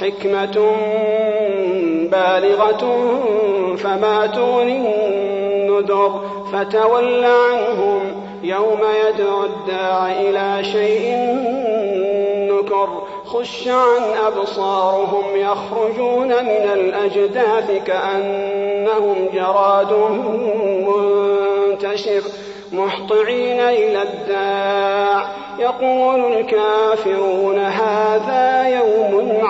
حكمة بالغة فما تغني النذر فتول عنهم يوم يدعو الداع إلى شيء نكر خش عن أبصارهم يخرجون من الأجداث كأنهم جراد منتشر مهطعين إلى الداع يقول الكافرون هذا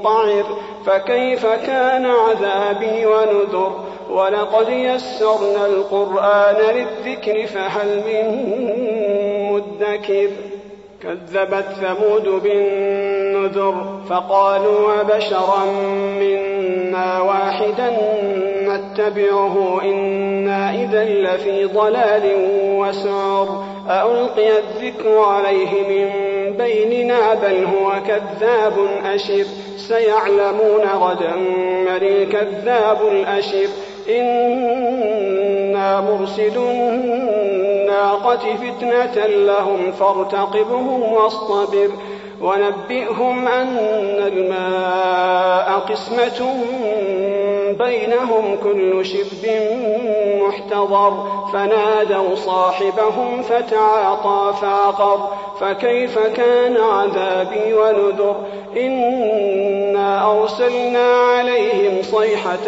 منقعر فكيف كان عذابي ونذر؟ ولقد يسرنا القرآن للذكر فهل من مدكر؟ كذبت ثمود بالنذر فقالوا وبشرا منا واحدا نتبعه إنا إذا لفي ضلال وسعر ألقي الذكر عليه من بيننا بل هو كذاب أشر. سيعلمون غدا من الكذاب الأشر. إنا مرسل الناقة فتنة لهم فارتقبهم واصطبر. ونبئهم أن الماء قسمة بينهم كل شرب محتضر. فنادوا صاحبهم فتعاطى فعقر فكيف كان عذابي ونذر؟ إنا أرسلنا عليهم صيحة